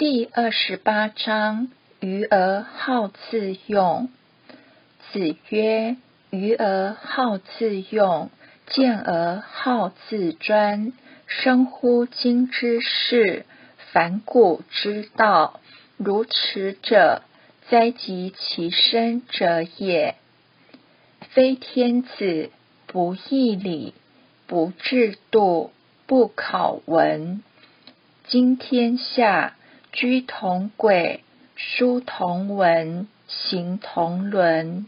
第二十八章：余而好自用。子曰：“余而好自用，见而好自专。生乎今之事，反古之道。如此者，哉及其身者也！非天子，不义理，不制度，不考文。今天下。”居同轨，书同文，行同伦。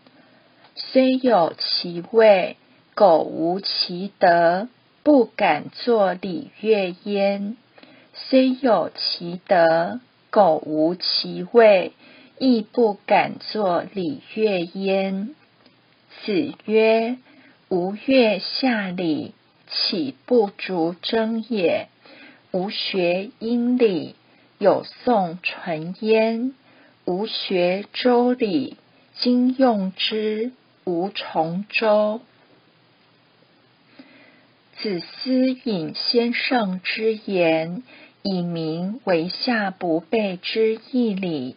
虽有其位，苟无其德，不敢作礼乐焉；虽有其德，苟无其位，亦不敢作礼乐焉。子曰：“吾乐下礼，岂不足争也？吾学殷礼。”有宋纯焉，吾学周礼，今用之，无从周。子思引先圣之言，以明为下不备之义理。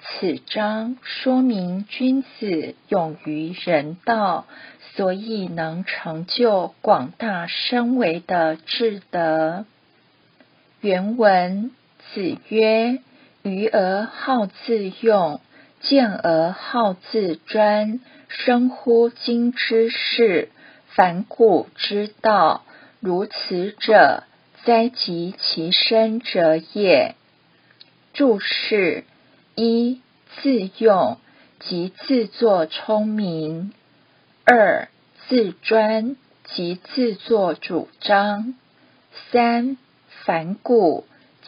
此章说明君子勇于人道，所以能成就广大深为的智德。原文。子曰：“愚而好自用，见而好自专。生乎今之事，反古之道。如此者，哉及其身者也。”注释：一、自用，即自作聪明；二、自专，即自作主张；三、反古。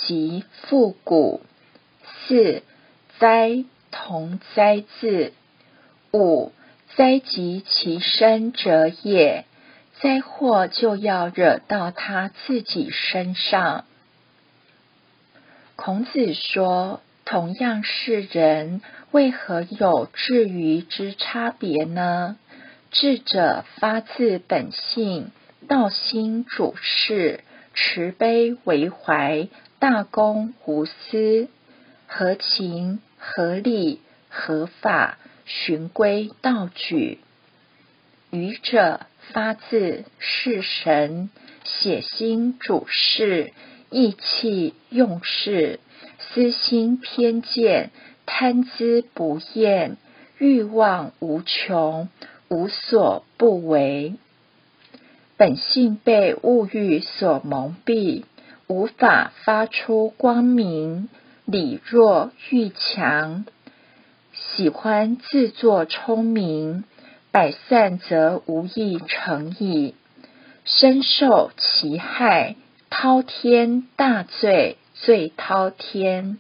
及复古。四灾同灾字。五灾及其身者也，灾祸就要惹到他自己身上。孔子说：“同样是人，为何有智愚之差别呢？智者发自本性，道心主事，慈悲为怀。”大公无私，合情合理合法，循规蹈矩。愚者发自是神，写心主事，意气用事，私心偏见，贪资不厌，欲望无穷，无所不为。本性被物欲所蒙蔽。无法发出光明，理弱欲强，喜欢自作聪明，百善则无益成矣，深受其害，滔天大罪，罪滔天，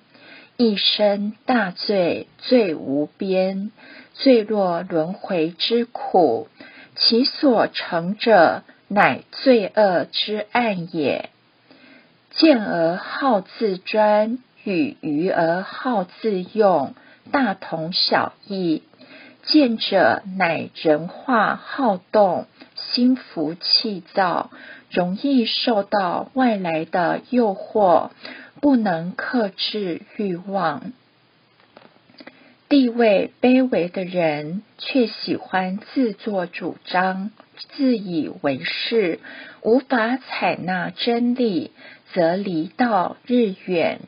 一生大罪，罪无边，坠落轮回之苦，其所成者，乃罪恶之暗也。见而好自专，与愚而好自用，大同小异。见者乃人化好动，心浮气躁，容易受到外来的诱惑，不能克制欲望。地位卑微的人，却喜欢自作主张，自以为是，无法采纳真理。则离道日远，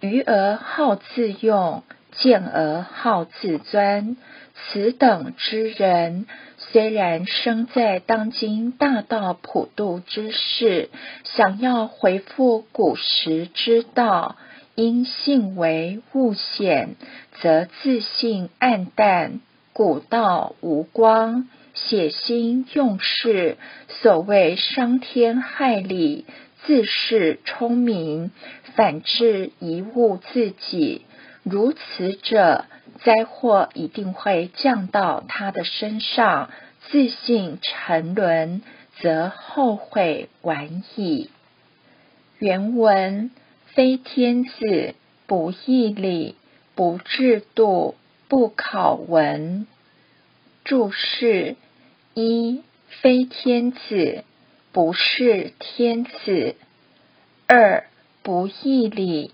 愚而好自用，见而好自专。此等之人，虽然生在当今大道普渡之世，想要回复古时之道，因性为物显，则自信暗淡，古道无光，写心用事，所谓伤天害理。自恃聪明，反致贻误自己。如此者，灾祸一定会降到他的身上。自信沉沦，则后悔晚矣。原文：非天子，不义理，不制度，不考文。注释：一、非天子。不是天子。二不义理，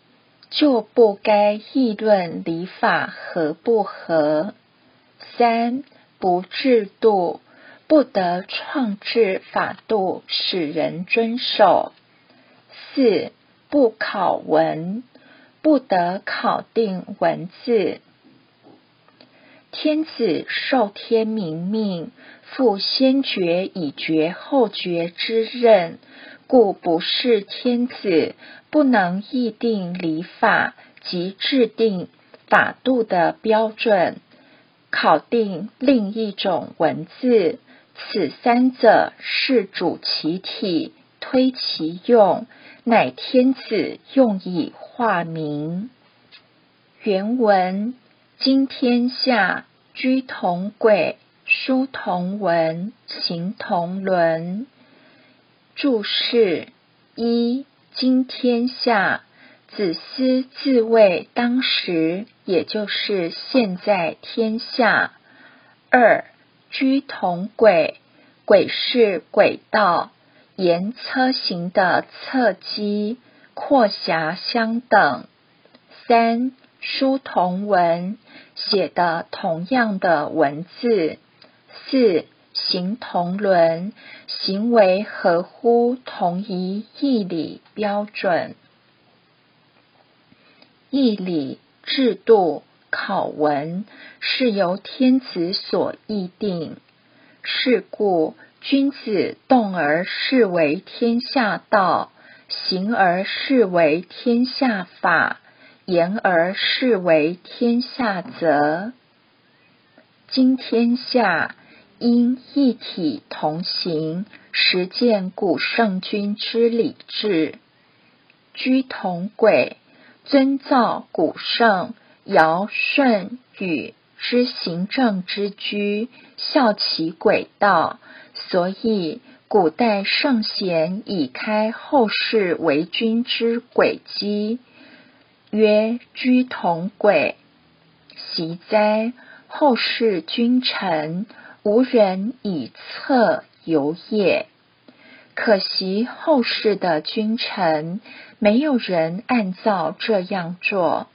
就不该议论礼法合不合。三不制度，不得创制法度使人遵守。四不考文，不得考定文字。天子受天明命，负先觉以决后觉之任，故不是天子不能议定礼法及制定法度的标准。考定另一种文字，此三者是主其体，推其用，乃天子用以化名。原文：今天下居同轨，书同文，行同伦。注释：一、今天下。子思自谓当时，也就是现在天下。二居同轨，轨是轨道，沿车行的侧基，阔狭相等。三书同文，写的同样的文字。四行同伦，行为合乎同一义理标准。义理、制度、考文是由天子所议定，是故君子动而视为天下道，行而视为天下法，言而视为天下则。今天下因一体同行，实践古圣君之礼制，居同轨。遵照古圣尧舜禹之行政之居，效其轨道，所以古代圣贤以开后世为君之轨迹，曰居同轨。习哉！后世君臣无人以策游也。可惜后世的君臣没有人按照这样做。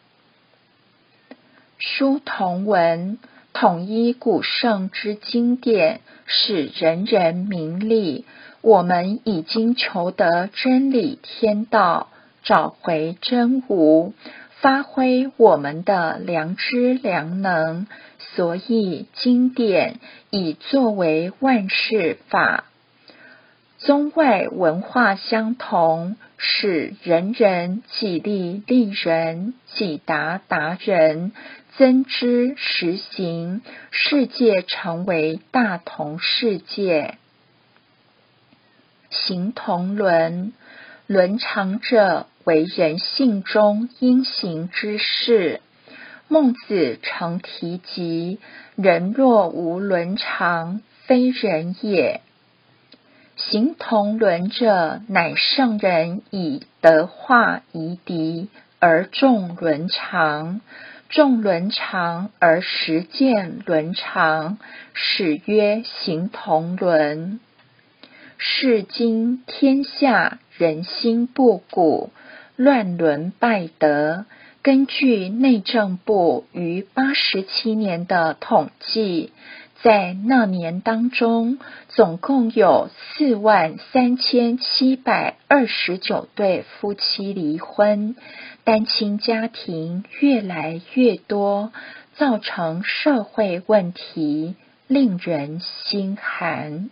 书同文，统一古圣之经典，使人人明理。我们已经求得真理天道，找回真无，发挥我们的良知良能，所以经典已作为万事法。中外文化相同，使人人己利利人，己达达人，增知实行，世界成为大同世界。行同伦，伦常者为人性中应行之事。孟子曾提及：人若无伦常，非人也。行同伦者，乃圣人以德化夷狄，而重伦常；重伦常而实践伦常，始曰行同伦。是今天下人心不古，乱伦败德。根据内政部于八十七年的统计。在那年当中，总共有四万三千七百二十九对夫妻离婚，单亲家庭越来越多，造成社会问题，令人心寒。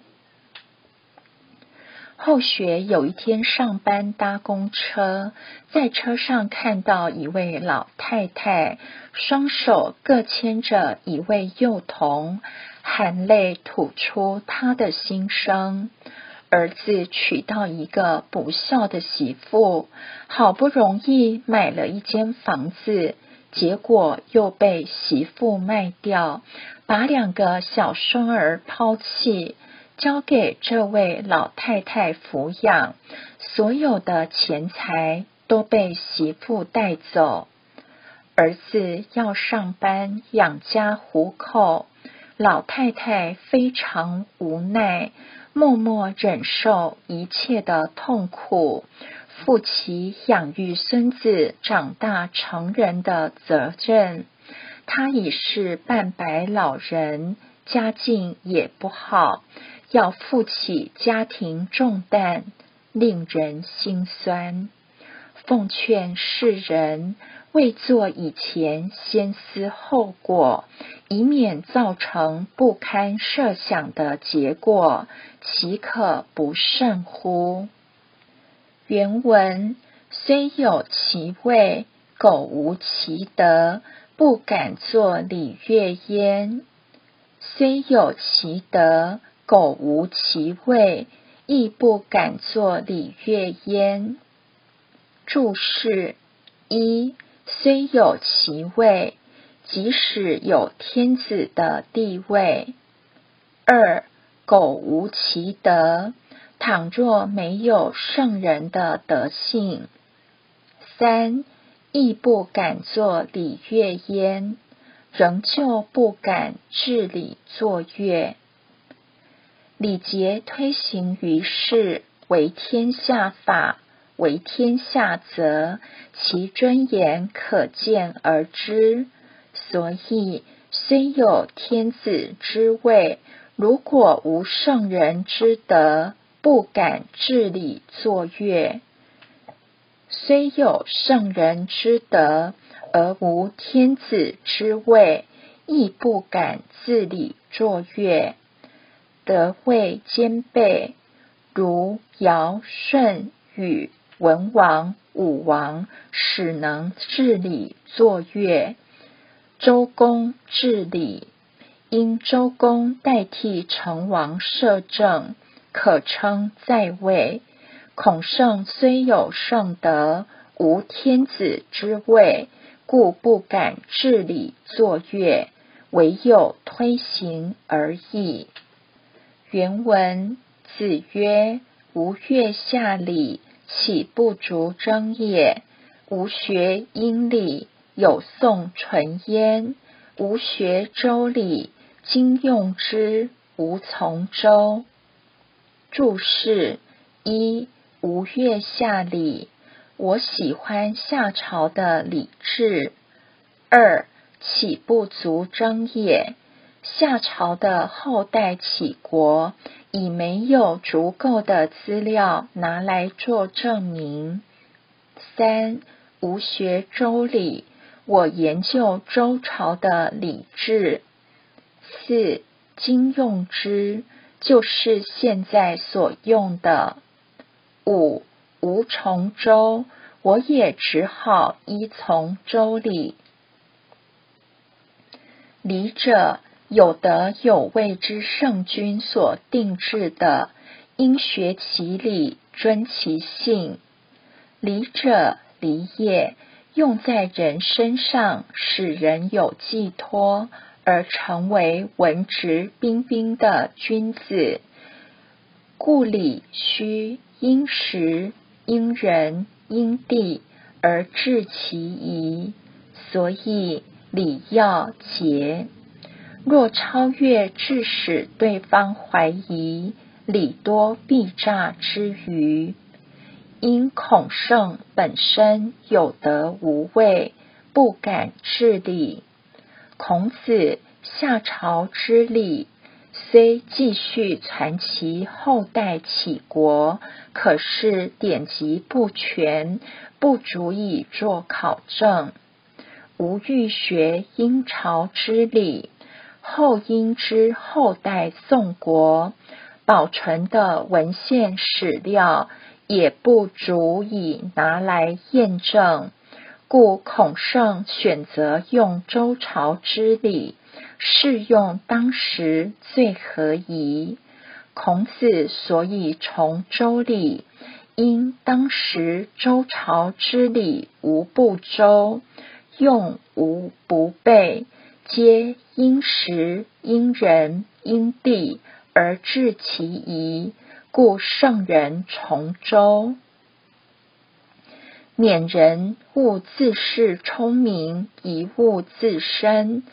后学有一天上班搭公车，在车上看到一位老太太，双手各牵着一位幼童。含泪吐出他的心声：儿子娶到一个不孝的媳妇，好不容易买了一间房子，结果又被媳妇卖掉，把两个小孙儿抛弃，交给这位老太太抚养，所有的钱财都被媳妇带走。儿子要上班养家糊口。老太太非常无奈，默默忍受一切的痛苦，负起养育孙子长大成人的责任。他已是半白老人，家境也不好，要负起家庭重担，令人心酸。奉劝世人，未做以前，先思后果，以免造成不堪设想的结果，岂可不慎乎？原文虽有其位，苟无其德。不敢作礼乐焉，虽有其德，苟无其位，亦不敢作礼乐焉。注释：一、虽有其位，即使有天子的地位；二、苟无其德，倘若没有圣人的德性；三。亦不敢作礼乐焉，仍旧不敢治礼作乐。礼节推行于世，为天下法，为天下则，其尊严可见而知。所以，虽有天子之位，如果无圣人之德，不敢治礼作乐。虽有圣人之德，而无天子之位，亦不敢自理作乐。德位兼备，如尧舜禹文王武王，始能治理作乐。周公治理，因周公代替成王摄政，可称在位。孔圣虽有圣德，无天子之位，故不敢治礼作乐，唯有推行而已。原文：子曰：“吾乐下礼，岂不足征也？吾学殷礼，有宋淳焉；吾学周礼，今用之，无从周。”注释一。吾越夏礼，我喜欢夏朝的礼制。二，岂不足争也？夏朝的后代起国，已没有足够的资料拿来做证明。三，吾学周礼，我研究周朝的礼制。四，今用之，就是现在所用的。五无从周，我也只好依从周礼。礼者，有德有位之圣君所定制的，应学其礼，尊其信。礼者，礼也，用在人身上，使人有寄托，而成为文质彬彬的君子。故礼须。因时、因人、因地而治其宜，所以礼要节。若超越，致使对方怀疑，礼多必诈之余。因孔圣本身有德无位，不敢治礼。孔子夏朝之礼。虽继续传其后代起国，可是典籍不全，不足以作考证。吾欲学殷朝之礼，后殷之后代宋国保存的文献史料，也不足以拿来验证。故孔圣选择用周朝之礼。适用当时最合宜。孔子所以从周礼，因当时周朝之礼无不周，用无不备，皆因时因人因地而治其宜，故圣人从周。勉人勿自恃聪明，贻误自身。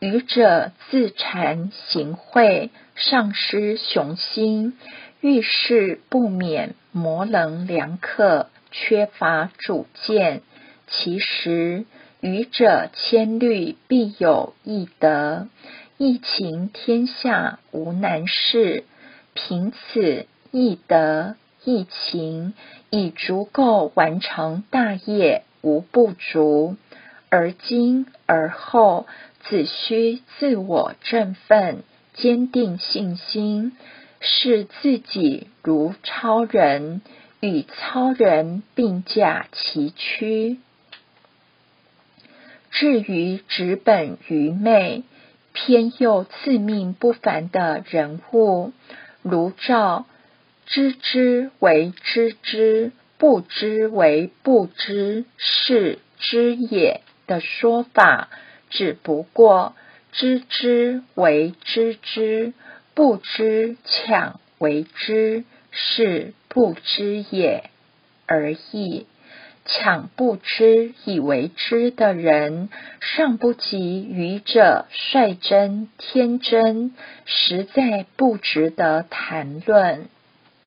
愚者自惭形秽，丧失雄心，遇事不免模棱两可，缺乏主见。其实愚者千虑，必有一得。疫情天下无难事，凭此一德易情，已足够完成大业，无不足。而今而后，只需自我振奋，坚定信心，视自己如超人，与超人并驾齐驱。至于直本愚昧，偏又自命不凡的人物，如照知之为知之，不知为不知，是知也的说法，只不过知之为知之，不知强为知，是不知也而已。抢不知以为知的人，尚不及愚者率真天真，实在不值得谈论。